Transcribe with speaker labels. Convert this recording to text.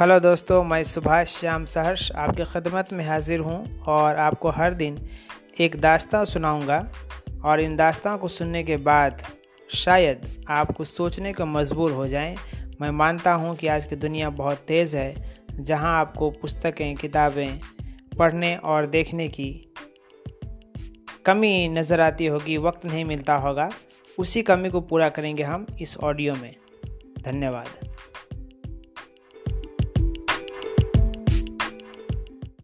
Speaker 1: Hello दोस्तों, मैं सुभाष श्याम सहर्ष आपकी खिदमत में हाजिर हूँ और आपको हर दिन एक दास्तां सुनाऊँगा और इन दास्तां को सुनने के बाद शायद आप कुछ सोचने को मजबूर हो जाएँ। मैं मानता हूँ कि आज की दुनिया बहुत तेज़ है, जहाँ आपको पुस्तकें, किताबें पढ़ने और देखने की कमी नज़र आती होगी, वक्त नहीं मिलता होगा। उसी कमी को पूरा करेंगे हम इस ऑडियो में। धन्यवाद।